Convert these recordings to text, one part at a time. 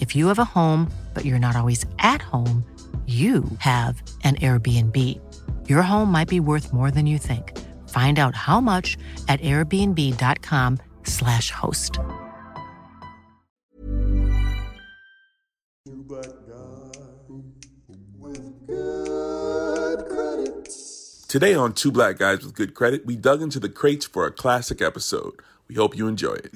If you have a home, but you're not always at home, you have an Airbnb. Your home might be worth more than you think. Find out how much at airbnb.com/slash host. Today on Two Black Guys with Good Credit, we dug into the crates for a classic episode. We hope you enjoy it.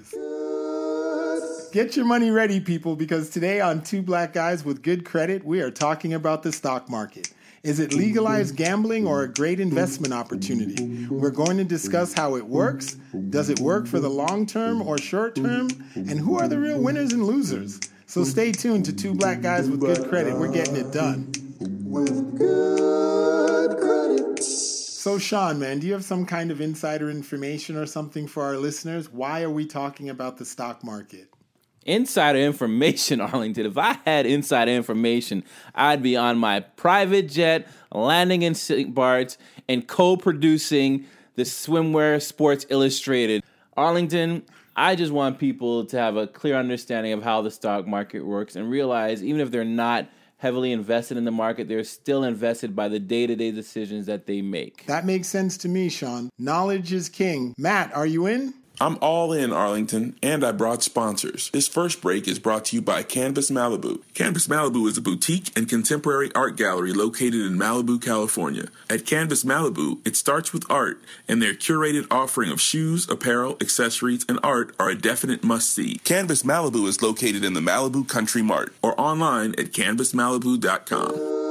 Get your money ready, people, because today on Two Black Guys with Good Credit, we are talking about the stock market. Is it legalized gambling or a great investment opportunity? We're going to discuss how it works. Does it work for the long term or short term? And who are the real winners and losers? So stay tuned to Two Black Guys with Good Credit. We're getting it done. With good credit. So, Sean, man, do you have some kind of insider information or something for our listeners? Why are we talking about the stock market? Insider information, Arlington. If I had insider information, I'd be on my private jet, landing in St. Bart's, and co producing the Swimwear Sports Illustrated. Arlington, I just want people to have a clear understanding of how the stock market works and realize even if they're not heavily invested in the market, they're still invested by the day to day decisions that they make. That makes sense to me, Sean. Knowledge is king. Matt, are you in? I'm all in Arlington, and I brought sponsors. This first break is brought to you by Canvas Malibu. Canvas Malibu is a boutique and contemporary art gallery located in Malibu, California. At Canvas Malibu, it starts with art, and their curated offering of shoes, apparel, accessories, and art are a definite must see. Canvas Malibu is located in the Malibu Country Mart or online at canvasmalibu.com.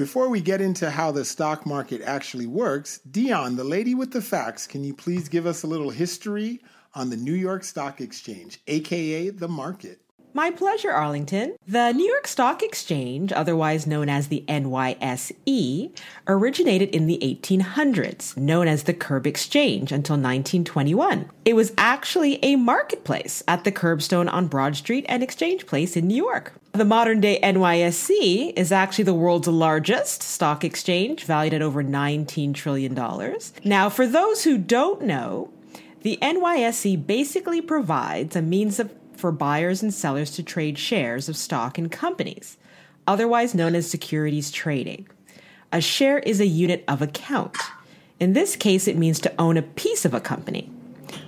Before we get into how the stock market actually works, Dion, the lady with the facts, can you please give us a little history on the New York Stock Exchange, aka the market? My pleasure, Arlington. The New York Stock Exchange, otherwise known as the NYSE, originated in the 1800s, known as the Curb Exchange until 1921. It was actually a marketplace at the curbstone on Broad Street and Exchange Place in New York. The modern day NYSE is actually the world's largest stock exchange, valued at over $19 trillion. Now, for those who don't know, the NYSE basically provides a means of for buyers and sellers to trade shares of stock in companies, otherwise known as securities trading. A share is a unit of account. In this case, it means to own a piece of a company.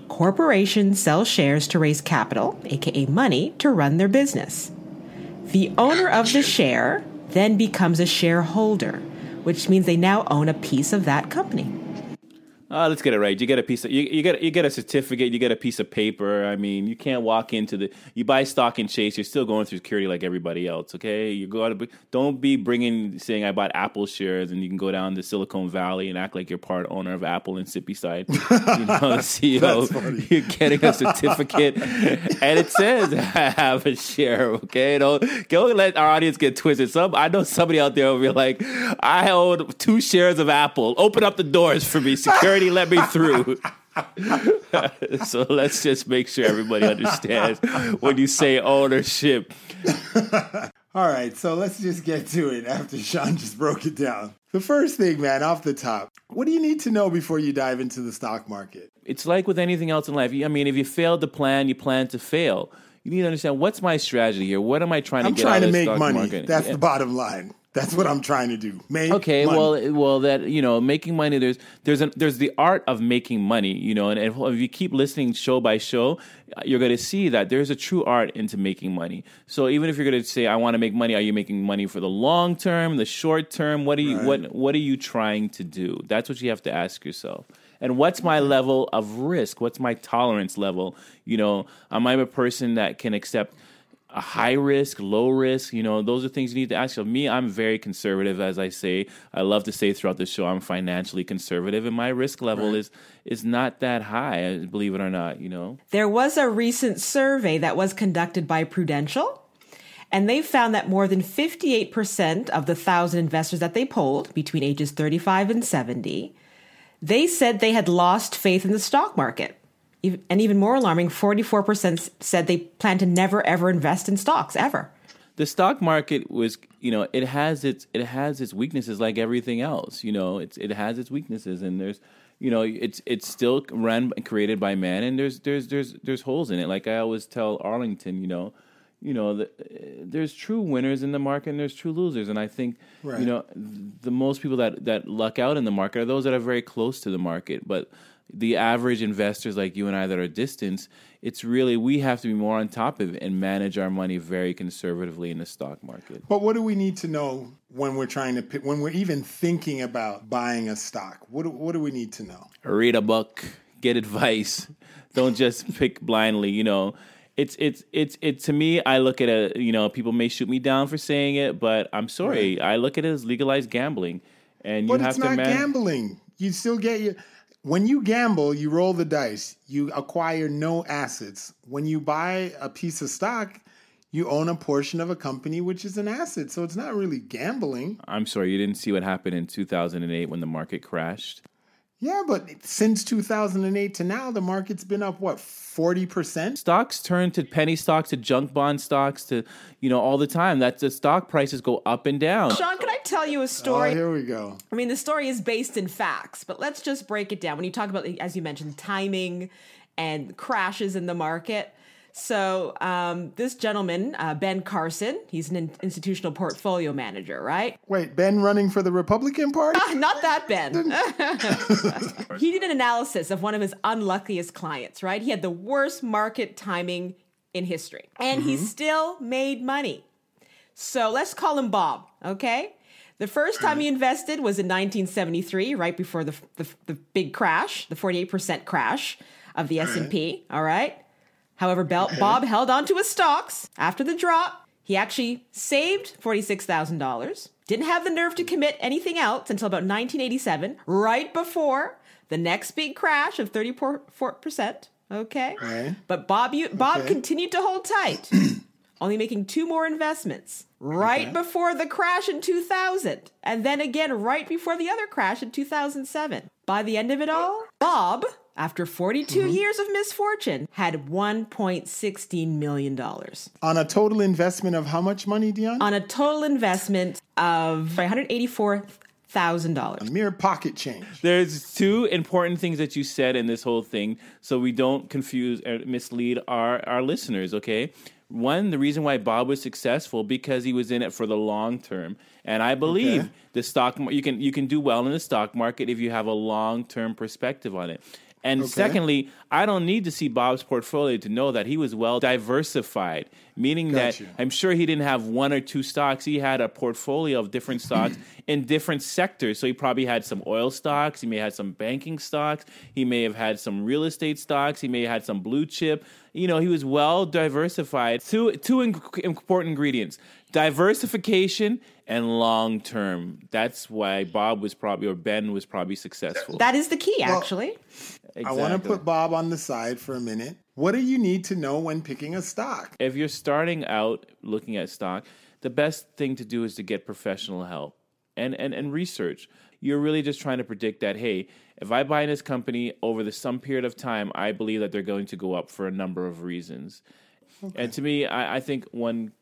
Corporations sell shares to raise capital, aka money, to run their business. The owner of the share then becomes a shareholder, which means they now own a piece of that company. Uh, let's get it right. You get a piece of you, you get you get a certificate. You get a piece of paper. I mean, you can't walk into the you buy stock in chase. You're still going through security like everybody else. Okay, you go out. to don't be bringing saying I bought Apple shares and you can go down to Silicon Valley and act like you're part owner of Apple in Sippy Side. you know, CEO. You're getting a certificate and it says I have a share. Okay, don't don't let our audience get twisted. Some I know somebody out there will be like, I own two shares of Apple. Open up the doors for me, security already let me through. so let's just make sure everybody understands when you say ownership. All right, so let's just get to it after Sean just broke it down. The first thing, man, off the top, what do you need to know before you dive into the stock market? It's like with anything else in life. I mean, if you failed to plan, you plan to fail. You need to understand what's my strategy here. What am I trying I'm to get trying out to of the make stock money. market? That's Yeah. the bottom line. That's what I'm trying to do. Make Okay, money. well, well, that you know, making money. There's there's an, there's the art of making money. You know, and, and if you keep listening show by show, you're going to see that there's a true art into making money. So even if you're going to say, "I want to make money," are you making money for the long term, the short term? What are you what what are you trying to do? That's what you have to ask yourself. And what's my level of risk? What's my tolerance level? You know, am I a person that can accept a high risk, low risk. You know, those are things you need to ask yourself. Me, I'm very conservative, as I say. I love to say throughout the show, I'm financially conservative, and my risk level is is not that high. Uh, believe it or not, you know. There was a recent survey that was conducted by Prudential, and they found that more than 58% of the thousand investors that they polled between ages 35 and 70, they said they had lost faith in the stock market. Ev- And even more alarming, 44% said they plan to never ever invest in stocks ever. the stock market was you know it has its it has its weaknesses like everything else you know it's it has its weaknesses and there's you know it's it's still run created by man and there's there's there's there's holes in it like i always tell arlington you know you know the, there's true winners in the market and there's true losers and i think Right. you know the most people that that luck out in the market are those that are very close to the market but the average investors like you and I that are distant, it's really we have to be more on top of it and manage our money very conservatively in the stock market. But what do we need to know when we're trying to pick, when we're even thinking about buying a stock? What do, what do we need to know? Read a book, get advice. Don't just pick blindly, you know. It's it's it's it to me I look at a you know, people may shoot me down for saying it, but I'm sorry. I look at it as legalized gambling. And you But have it's to not man- gambling. You still get your. When you gamble, you roll the dice. You acquire no assets. When you buy a piece of stock, you own a portion of a company, which is an asset. So it's not really gambling. I'm sorry, you didn't see what happened in 2008 when the market crashed. Yeah, but since 2008 to now, the market's been up, what, 40%? stocks turn to penny stocks to junk bond stocks to you know all the time That's the stock prices go up and down Sean, can I tell you a Oh, story? here we go. I mean, the story is based in facts, but let's just break it down. When you talk about, as you mentioned, timing and crashes in the market. So, um, this gentleman, uh, Ben Carson, he's an in- institutional portfolio manager, right? Wait, Ben running for the Republican Party? Not that Ben. he did an analysis of one of his unluckiest clients, right? He had the worst market timing in history, and he still made money. So let's call him Bob, okay? The first time he invested was in 1973, right before the, the, the big crash, the 48% crash of the S&P, all right? However, Bel- Bob held on to his stocks after the drop. He actually saved $46,000, didn't have the nerve to commit anything else until about 1987, right before the next big crash of 34%, okay? Right. But Bob you, Bob Okay. continued to hold tight, only making two more investments right before the crash in 2000, and then again right before the other crash in 2007. By the end of it all, Bob, after 42 Mm-hmm. years of misfortune, had 1.16 million dollars On a total investment of how much money, Dion? on a total investment of 184 thousand dollars. A mere pocket change. There's two important things that you said in this whole thing, so we don't confuse or mislead our, our listeners, okay? One, the reason why Bob was successful because he was in it for the long term, and I believe Okay. the stock you can you can do well in the stock market if you have a long term perspective on it. And secondly, I don't need to see Bob's portfolio to know that he was well diversified, meaning that I'm sure he didn't have one or two stocks. He had a portfolio of different stocks in different sectors. So he probably had some oil stocks. He may have had some banking stocks. He may have had some real estate stocks. He may have had some blue chip. You know, he was well diversified. Two two in- important ingredients: diversification and long term. That's why Bob was probably or Ben was probably successful. That is the key, actually. I want to put Bob on the side for a minute. What do you need to know when picking a stock? if you're starting out looking at stock, the best thing to do is to get professional help and, and, and research. You're really just trying to predict that, hey, if I buy in this company over the some period of time, I believe that they're going to go up for a number of reasons. And to me, I, I think one,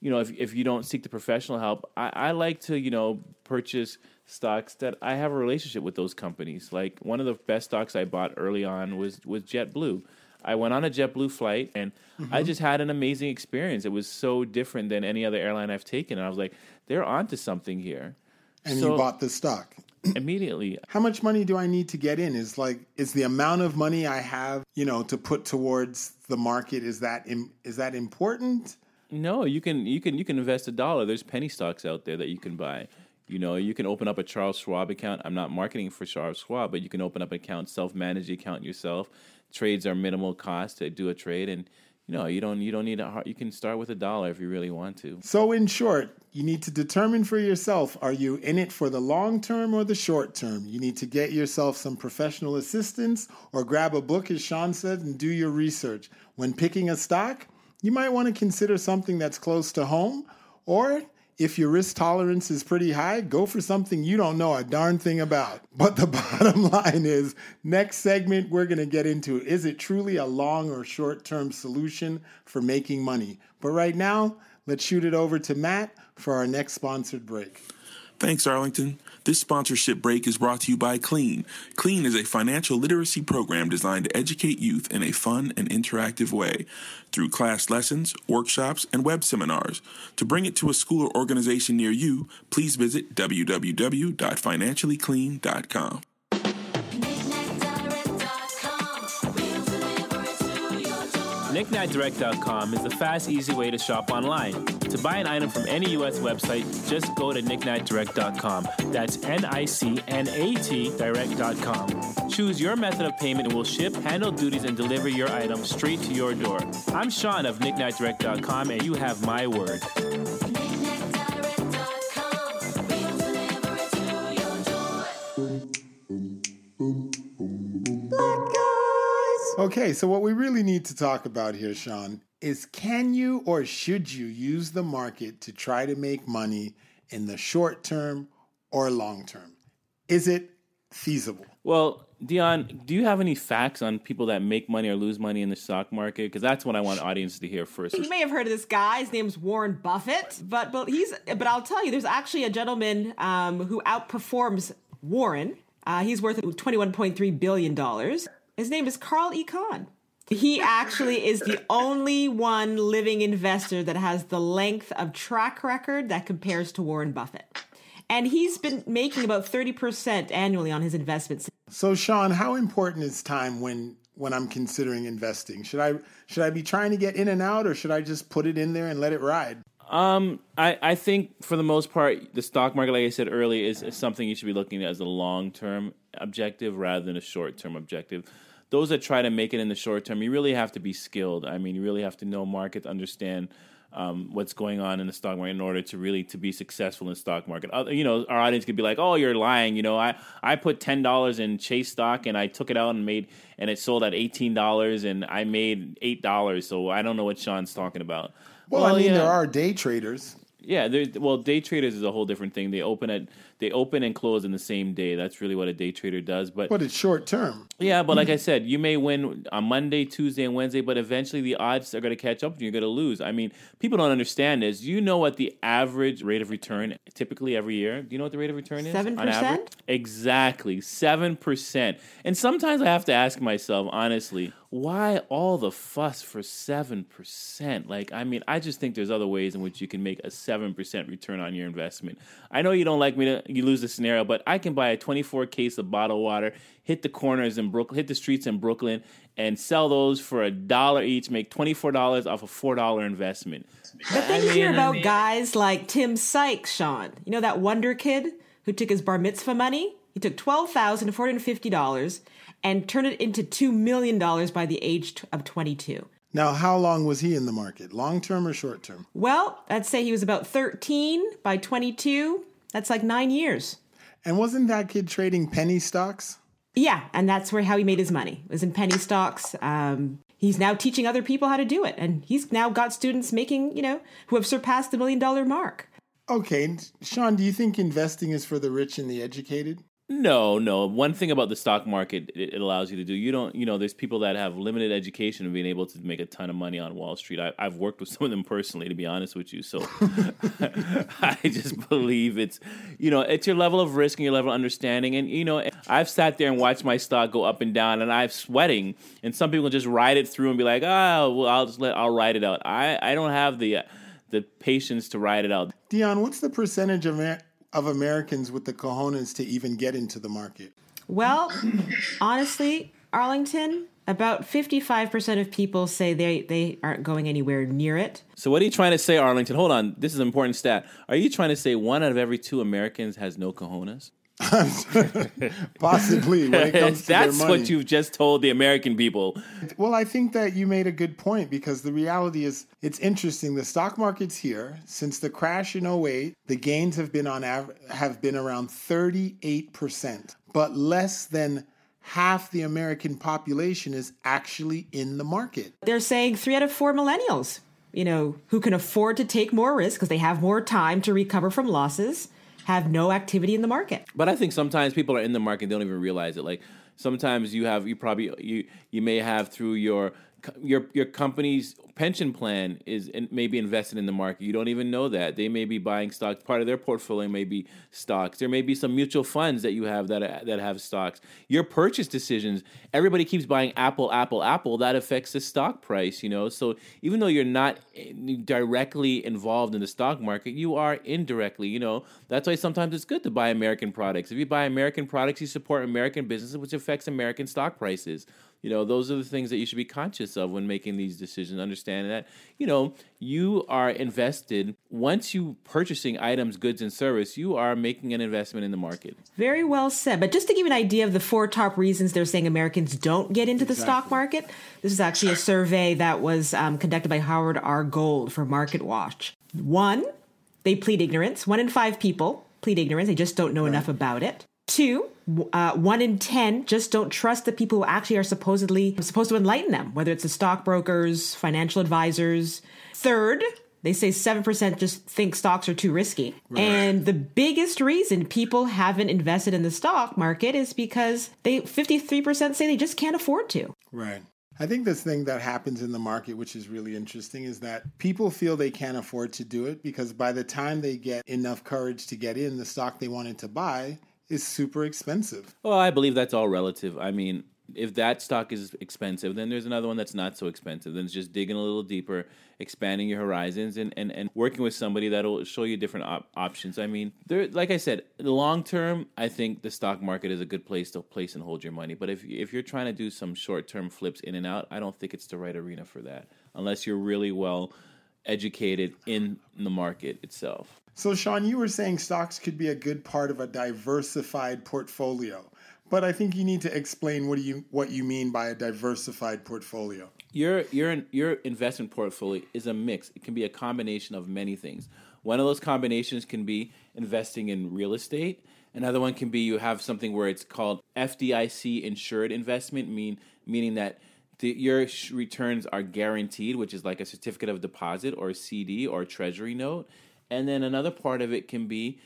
you know, if if you don't seek the professional help, I, I like to you know purchase stocks that I have a relationship with those companies. Like one of the best stocks I bought early on was was JetBlue. I went on a JetBlue flight and mm-hmm. I just had an amazing experience. It was so different than any other airline I've taken, and I was like, they're onto something here. And so, you bought the stock immediately. How much money do I need to get in? Is like is the amount of money I have, you know, to put towards the market is that is that important? No, you can you can you can invest a dollar. There's penny stocks out there that you can buy. You know, you can open up a Charles Schwab account. I'm not marketing for Charles Schwab, but you can open up an account, self-manage the account yourself. Trades are minimal cost to do a trade, and you know you don't you don't need a you can start with a dollar if you really want to. So, in short, you need to determine for yourself: are you in it for the long term or the short term? You need to get yourself some professional assistance, or grab a book, as Sean said, and do your research. When picking a stock you might want to consider something that's close to home, or if your risk tolerance is pretty high, go for something you don't know a darn thing about. But the bottom line is next segment, we're going to get into is it truly a long or short term solution for making money? But right now, let's shoot it over to Matt for our next sponsored break. Thanks, Arlington. This sponsorship break is brought to you by Clean. Clean is a financial literacy program designed to educate youth in a fun and interactive way through class lessons, workshops, and web seminars. To bring it to a school or organization near you, please visit www.financiallyclean.com. KnickKnackDirect.com is the fast, easy way to shop online. To buy an item from any U.S. website, just go to KnickKnackDirect.com. That's N-I-C-N-A-T Direct.com. Choose your method of payment and we'll ship, handle duties, and deliver your item straight to your door. I'm Sean of KnickKnackDirect.com, and you have my word. Okay, so what we really need to talk about here, Sean, is can you or should you use the market to try to make money in the short term or long term? Is it feasible? Well, Dion, do you have any facts on people that make money or lose money in the stock market? Because that's what I want audiences to hear first. You may have heard of this guy. His name's Warren Buffett, but but he's but I'll tell you, there's actually a gentleman um, who outperforms Warren. Uh, he's worth twenty one point three billion dollars. His name is Carl E. Icahn. He actually is the only one living investor that has the length of track record that compares to Warren Buffett. And he's been making about 30% annually on his investments. So Sean, how important is time when when I'm considering investing? Should I should I be trying to get in and out or should I just put it in there and let it ride? Um, I, I think for the most part, the stock market, like I said earlier, is, is something you should be looking at as a long term objective rather than a short term objective those that try to make it in the short term, you really have to be skilled. I mean, you really have to know market, understand um, what's going on in the stock market in order to really to be successful in the stock market. Other, you know, our audience could be like, "Oh, you're lying." You know, I I put ten dollars in Chase stock and I took it out and made and it sold at eighteen dollars and I made eight dollars. So I don't know what Sean's talking about. Well, well I mean, yeah. there are day traders. Yeah, well, day traders is a whole different thing. They open at they open and close in the same day. That's really what a day trader does. But but it's short term. Yeah, but like I said, you may win on Monday, Tuesday, and Wednesday, but eventually the odds are going to catch up and you're going to lose. I mean, people don't understand this. You know what the average rate of return typically every year? Do you know what the rate of return is? Seven percent. Exactly, seven percent. And sometimes I have to ask myself, honestly, why all the fuss for 7%? Like, I mean, I just think there's other ways in which you can make a 7% return on your investment. I know you don't like me to you lose the scenario, but I can buy a 24 case of bottled water, hit the corners in Brooklyn, hit the streets in Brooklyn, and sell those for a dollar each, make $24 off a $4 investment. But then I you hear about guys like Tim Sykes, Sean. You know that wonder kid who took his bar mitzvah money? He took $12,450 and turn it into $2 million by the age of 22. Now, how long was he in the market? Long term or short term? Well, I'd say he was about 13 by 22. That's like nine years. And wasn't that kid trading penny stocks? Yeah, and that's where how he made his money. It was in penny stocks. Um, he's now teaching other people how to do it, and he's now got students making, you know, who have surpassed the million dollar mark. Okay, Sean, do you think investing is for the rich and the educated? No, no. One thing about the stock market, it, it, allows you to do. You don't, you know, there's people that have limited education and being able to make a ton of money on Wall Street. I, have worked with some of them personally, to be honest with you. So I just believe it's, you know, it's your level of risk and your level of understanding. And you know, I've sat there and watched my stock go up and down, and I'm sweating. And some people just ride it through and be like, oh, well, I'll just let, I'll ride it out. I, I don't have the the patience to ride it out. Dion, what's the percentage of of Americans with the cojones to even get into the market? Well, honestly, Arlington, about 55% of people say they, they aren't going anywhere near it. So, what are you trying to say, Arlington? Hold on. This is an important stat. Are you trying to say one out of every two Americans has no cojones? Possibly. That's what you've just told the American people. Well, I think that you made a good point because the reality is it's interesting. The stock market's here since the crash in 08. The gains have been on average have been around 38%, but less than half the American population is actually in the market. They're saying 3 out of 4 millennials, you know, who can afford to take more risk because they have more time to recover from losses have no activity in the market. But I think sometimes people are in the market, they don't even realize it. Like sometimes you have, you probably, you, you may have through your your your company's pension plan is maybe invested in the market. You don't even know that they may be buying stocks. Part of their portfolio may be stocks. There may be some mutual funds that you have that that have stocks. Your purchase decisions. Everybody keeps buying Apple, Apple, Apple. That affects the stock price. You know, so even though you're not eh, directly involved in the stock market, you are indirectly. You know, that's why sometimes it's good to buy American products. If you buy American products, you support American businesses, which affects American stock prices. You know, those are the things that you should be conscious of when making these decisions. Understanding that, you know, you are invested once you purchasing items, goods, and service, you are making an investment in the market. Very well said. But just to give you an idea of the four top reasons they're saying Americans don't get into exactly. the stock market, this is actually a survey that was um, conducted by Howard R. Gold for Market Watch. One, they plead ignorance. One in five people plead ignorance. They just don't know right. enough about it. Two, uh, one in ten just don't trust the people who actually are supposedly supposed to enlighten them, whether it's the stockbrokers, financial advisors. Third, they say 7% just think stocks are too risky. Right. And the biggest reason people haven't invested in the stock market is because they 53% say they just can't afford to. Right. I think this thing that happens in the market, which is really interesting, is that people feel they can't afford to do it because by the time they get enough courage to get in the stock they wanted to buy, is super expensive. Well, I believe that's all relative. I mean, if that stock is expensive, then there's another one that's not so expensive. Then it's just digging a little deeper, expanding your horizons, and, and, and working with somebody that'll show you different op- options. I mean, there, like I said, long term, I think the stock market is a good place to place and hold your money. But if if you're trying to do some short term flips in and out, I don't think it's the right arena for that, unless you're really well educated in the market itself. So, Sean, you were saying stocks could be a good part of a diversified portfolio, but I think you need to explain what do you what you mean by a diversified portfolio. Your your your investment portfolio is a mix. It can be a combination of many things. One of those combinations can be investing in real estate. Another one can be you have something where it's called FDIC insured investment, mean meaning that the, your returns are guaranteed, which is like a certificate of deposit or a CD or a treasury note. And then another part of it can be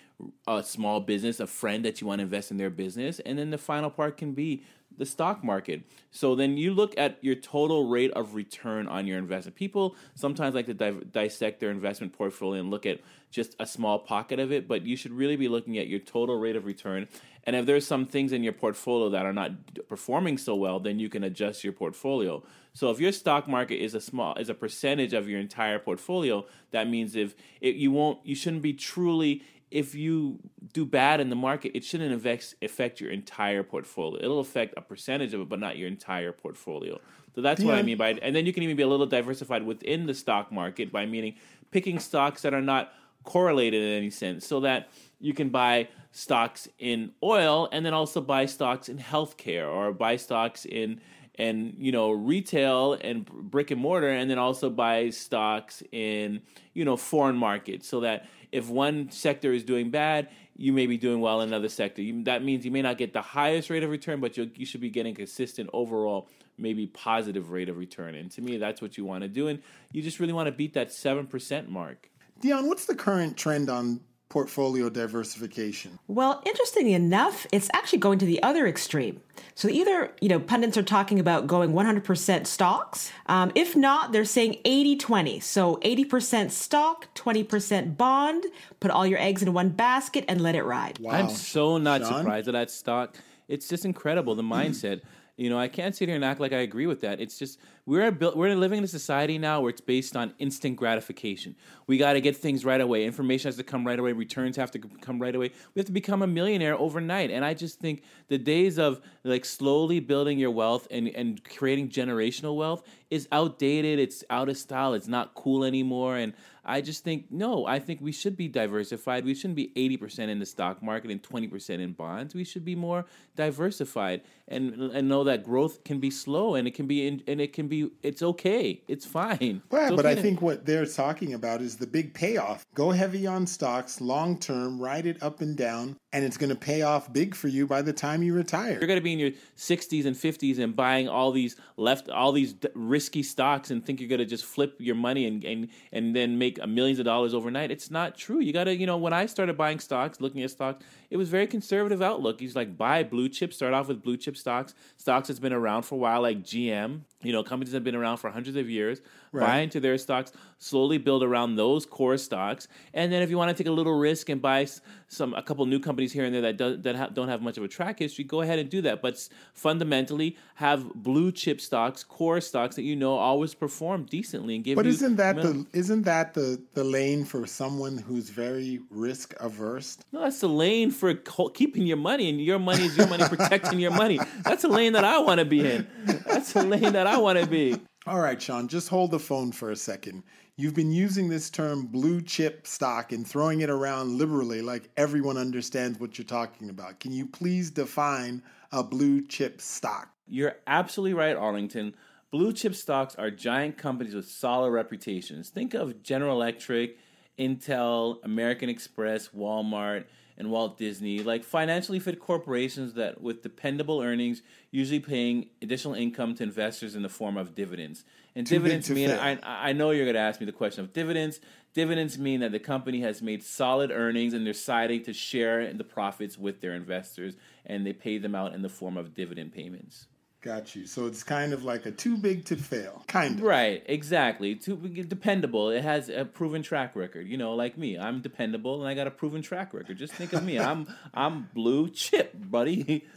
a small business, a friend that you want to invest in their business. And then the final part can be the stock market. So then you look at your total rate of return on your investment. People sometimes like to di- dissect their investment portfolio and look at just a small pocket of it, but you should really be looking at your total rate of return. And if there's some things in your portfolio that are not performing so well, then you can adjust your portfolio. So if your stock market is a small is a percentage of your entire portfolio, that means if it, you won't you shouldn't be truly if you do bad in the market, it shouldn't affect, affect your entire portfolio. It'll affect a percentage of it, but not your entire portfolio. So that's yeah. what I mean by it. And then you can even be a little diversified within the stock market by meaning picking stocks that are not correlated in any sense so that you can buy stocks in oil and then also buy stocks in healthcare or buy stocks in and you know retail and brick and mortar and then also buy stocks in you know foreign markets so that if one sector is doing bad, you may be doing well in another sector. You, that means you may not get the highest rate of return, but you should be getting consistent overall, maybe positive rate of return. And to me, that's what you want to do. And you just really want to beat that 7% mark. Dion, what's the current trend on portfolio diversification? Well, interestingly enough, it's actually going to the other extreme. So either, you know, pundits are talking about going 100% stocks. Um, if not, they're saying 80 20. So 80% stock, 20% bond, put all your eggs in one basket and let it ride. Wow. I'm so not Sean? surprised at that stock. It's just incredible the mindset. You know, I can't sit here and act like I agree with that. It's just we're built, we're living in a society now where it's based on instant gratification. We got to get things right away. Information has to come right away. Returns have to come right away. We have to become a millionaire overnight. And I just think the days of like slowly building your wealth and and creating generational wealth is outdated. It's out of style. It's not cool anymore. And I just think no. I think we should be diversified. We shouldn't be eighty percent in the stock market and twenty percent in bonds. We should be more diversified and and know that growth can be slow and it can be in, and it can be it's okay. It's fine. Well, It's but okay I to- think what they're talking about is the big payoff. Go heavy on stocks, long term, ride it up and down, and it's going to pay off big for you by the time you retire. you're going to be in your 60s and 50s and buying all these left all these risky stocks and think you're going to just flip your money and, and and then make a millions of dollars overnight. It's not true. You got to you know when i started buying stocks looking at stocks it was very conservative outlook. He's like buy blue chips start off with blue chip stocks stocks that's been around for a while like gm you know companies have been around for hundreds of years buy into their stocks slowly build around those core stocks and then if you want to take a little risk and buy some a couple new companies here and there that do, that ha- don't have much of a track history go ahead and do that but fundamentally have blue chip stocks core stocks that you know always perform decently and give But you isn't that mil- the isn't that the the lane for someone who's very risk averse? no, that's the lane for co- keeping your money, and your money is your money protecting your money. That's a lane that I want to be in. That's the lane that I want to be. All right, Sean, just hold the phone for a second. You've been using this term blue chip stock and throwing it around liberally like everyone understands what you're talking about. Can you please define a blue chip stock? You're absolutely right, Arlington. Blue chip stocks are giant companies with solid reputations. Think of General Electric, Intel, American Express, Walmart, and Walt Disney, like financially fit corporations that with dependable earnings, usually paying additional income to investors in the form of dividends. And Too dividends mean. I, I know you're going to ask me the question of dividends. Dividends mean that the company has made solid earnings and they're deciding to share the profits with their investors, and they pay them out in the form of dividend payments. Got you. So it's kind of like a too big to fail. Kind of. Right, exactly. Too dependable. It has a proven track record. You know, like me, I'm dependable and I got a proven track record. Just think of me. I'm I'm blue chip, buddy.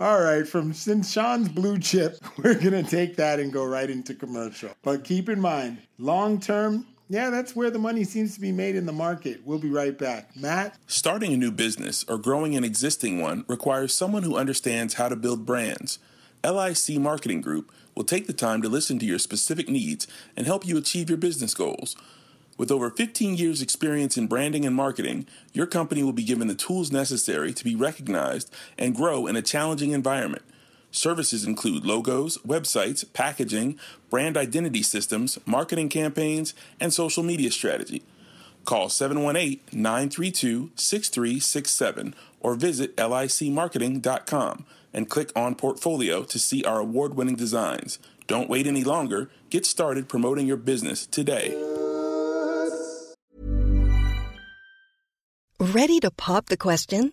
All right, from since Sean's blue chip, we're going to take that and go right into commercial. But keep in mind, long term, yeah, that's where the money seems to be made in the market. We'll be right back. Matt? Starting a new business or growing an existing one requires someone who understands how to build brands. LIC Marketing Group will take the time to listen to your specific needs and help you achieve your business goals. With over 15 years' experience in branding and marketing, your company will be given the tools necessary to be recognized and grow in a challenging environment. Services include logos, websites, packaging, brand identity systems, marketing campaigns, and social media strategy. Call 718 932 6367 or visit licmarketing.com and click on Portfolio to see our award winning designs. Don't wait any longer. Get started promoting your business today. Ready to pop the question?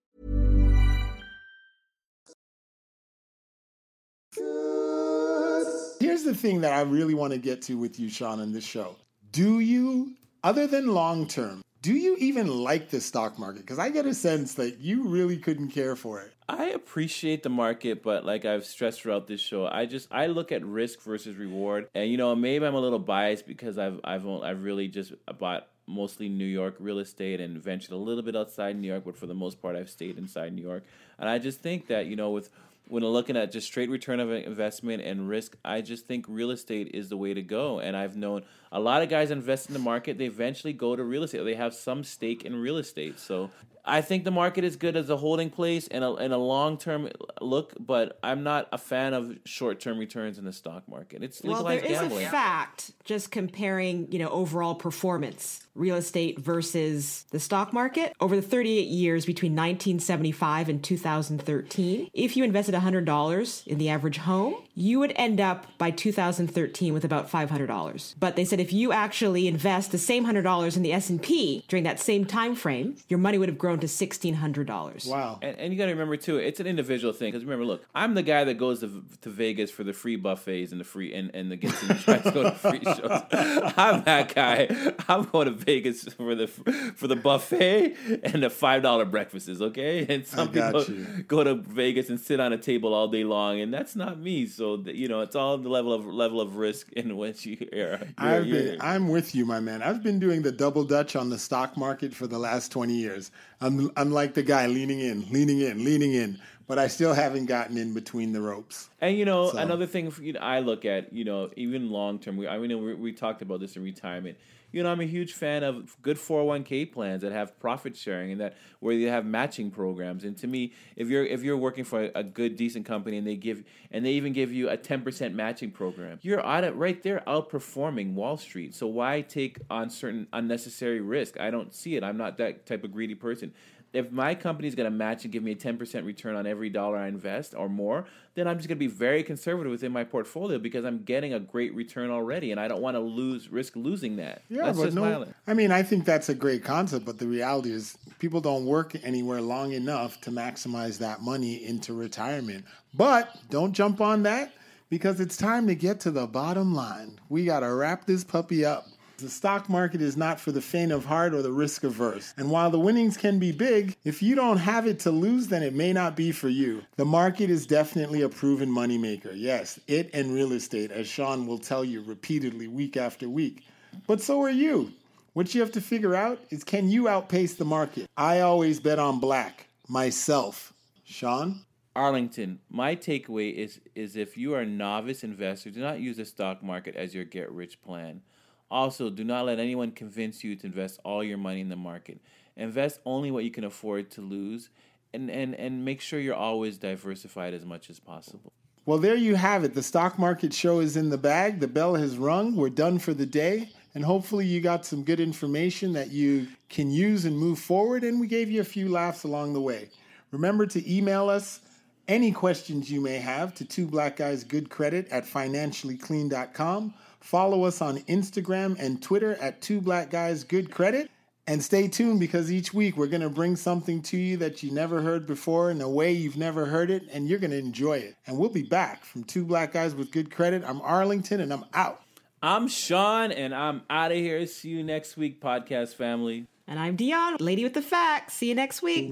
Here's the thing that I really want to get to with you, Sean, in this show. Do you, other than long term, do you even like the stock market? Because I get a sense that you really couldn't care for it. I appreciate the market, but like I've stressed throughout this show, I just I look at risk versus reward, and you know maybe I'm a little biased because I've I've I've really just bought mostly New York real estate and ventured a little bit outside New York, but for the most part I've stayed inside New York, and I just think that you know with when looking at just straight return of investment and risk, I just think real estate is the way to go. And I've known a lot of guys invest in the market, they eventually go to real estate. They have some stake in real estate. So I think the market is good as a holding place and a, and a long term look, but I'm not a fan of short term returns in the stock market. It's well, there legalized gambling. a fact just comparing, you know, overall performance, real estate versus the stock market over the 38 years between 1975 and 2013. If you invested $100 in the average home, you would end up by 2013 with about $500. But they said if you actually invest the same $100 in the S&P during that same time frame, your money would have grown to $1600. Wow. And, and you got to remember too, it's an individual thing. Because remember, look, I'm the guy that goes to, to Vegas for the free buffets and the free and, and the gets and tries to go to free shows. I'm that guy. I'm going to Vegas for the for the buffet and the five dollar breakfasts. Okay, and some I got people you. go to Vegas and sit on a table all day long, and that's not me. So you know, it's all the level of level of risk in which you are. I've been, I'm with you, my man. I've been doing the double dutch on the stock market for the last 20 years. I'm, I'm like the guy leaning in, leaning in, leaning in, but I still haven't gotten in between the ropes. And you know, So- another thing you know, I look at, you know, even long term. We, I mean, we, we talked about this in retirement. You know, I'm a huge fan of good 401k plans that have profit sharing and that where you have matching programs. And to me, if you're if you're working for a, a good decent company and they give and they even give you a 10% matching program, you're out of, right there outperforming Wall Street. So why take on certain unnecessary risk? I don't see it. I'm not that type of greedy person if my company's going to match and give me a 10% return on every dollar I invest or more, then I'm just going to be very conservative within my portfolio because I'm getting a great return already and I don't want to lose risk losing that. Yeah, That's but no. I mean, I think that's a great concept, but the reality is people don't work anywhere long enough to maximize that money into retirement. But don't jump on that because it's time to get to the bottom line. We got to wrap this puppy up. The stock market is not for the faint of heart or the risk averse. And while the winnings can be big, if you don't have it to lose, then it may not be for you. The market is definitely a proven moneymaker. Yes, it and real estate, as Sean will tell you repeatedly week after week. But so are you. What you have to figure out is can you outpace the market? I always bet on black, myself. Sean? Arlington, my takeaway is is if you are a novice investor, do not use the stock market as your get rich plan. Also, do not let anyone convince you to invest all your money in the market. Invest only what you can afford to lose and, and, and make sure you're always diversified as much as possible. Well, there you have it. The stock market show is in the bag. The bell has rung. We're done for the day. And hopefully, you got some good information that you can use and move forward. And we gave you a few laughs along the way. Remember to email us any questions you may have to two black guys good credit at financiallyclean.com. Follow us on Instagram and Twitter at two black guys good credit. And stay tuned because each week we're going to bring something to you that you never heard before in a way you've never heard it, and you're going to enjoy it. And we'll be back from Two Black Guys with Good Credit. I'm Arlington, and I'm out. I'm Sean, and I'm out of here. See you next week, podcast family. And I'm Dion, lady with the facts. See you next week.